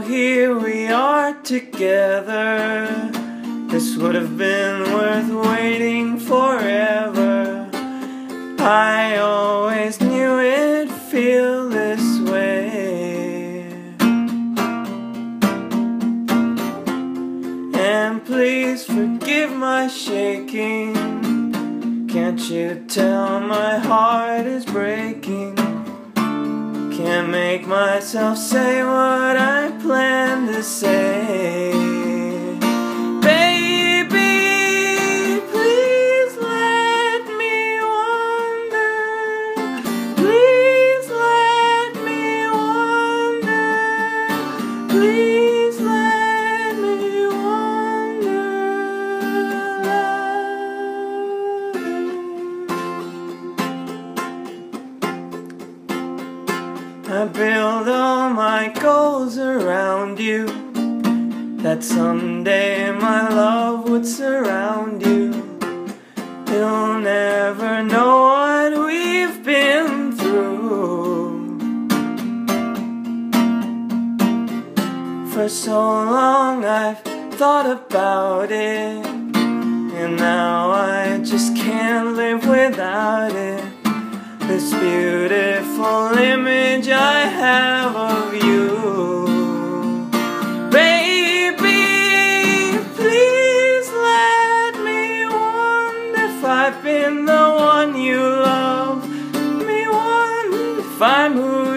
not together, this would have been worth waiting forever. I always knew it'd feel this way. And please forgive my shaking. Can't you tell my heart is breaking? Can't make myself say what I say. I build all my goals around you. That someday my love would surround you. You'll never know what we've been through. For so long I've thought about it. And now I just can't live without it. This beautiful image I have of you. Baby, please let me wonder if I've been the one you love. Me wonder if I'm who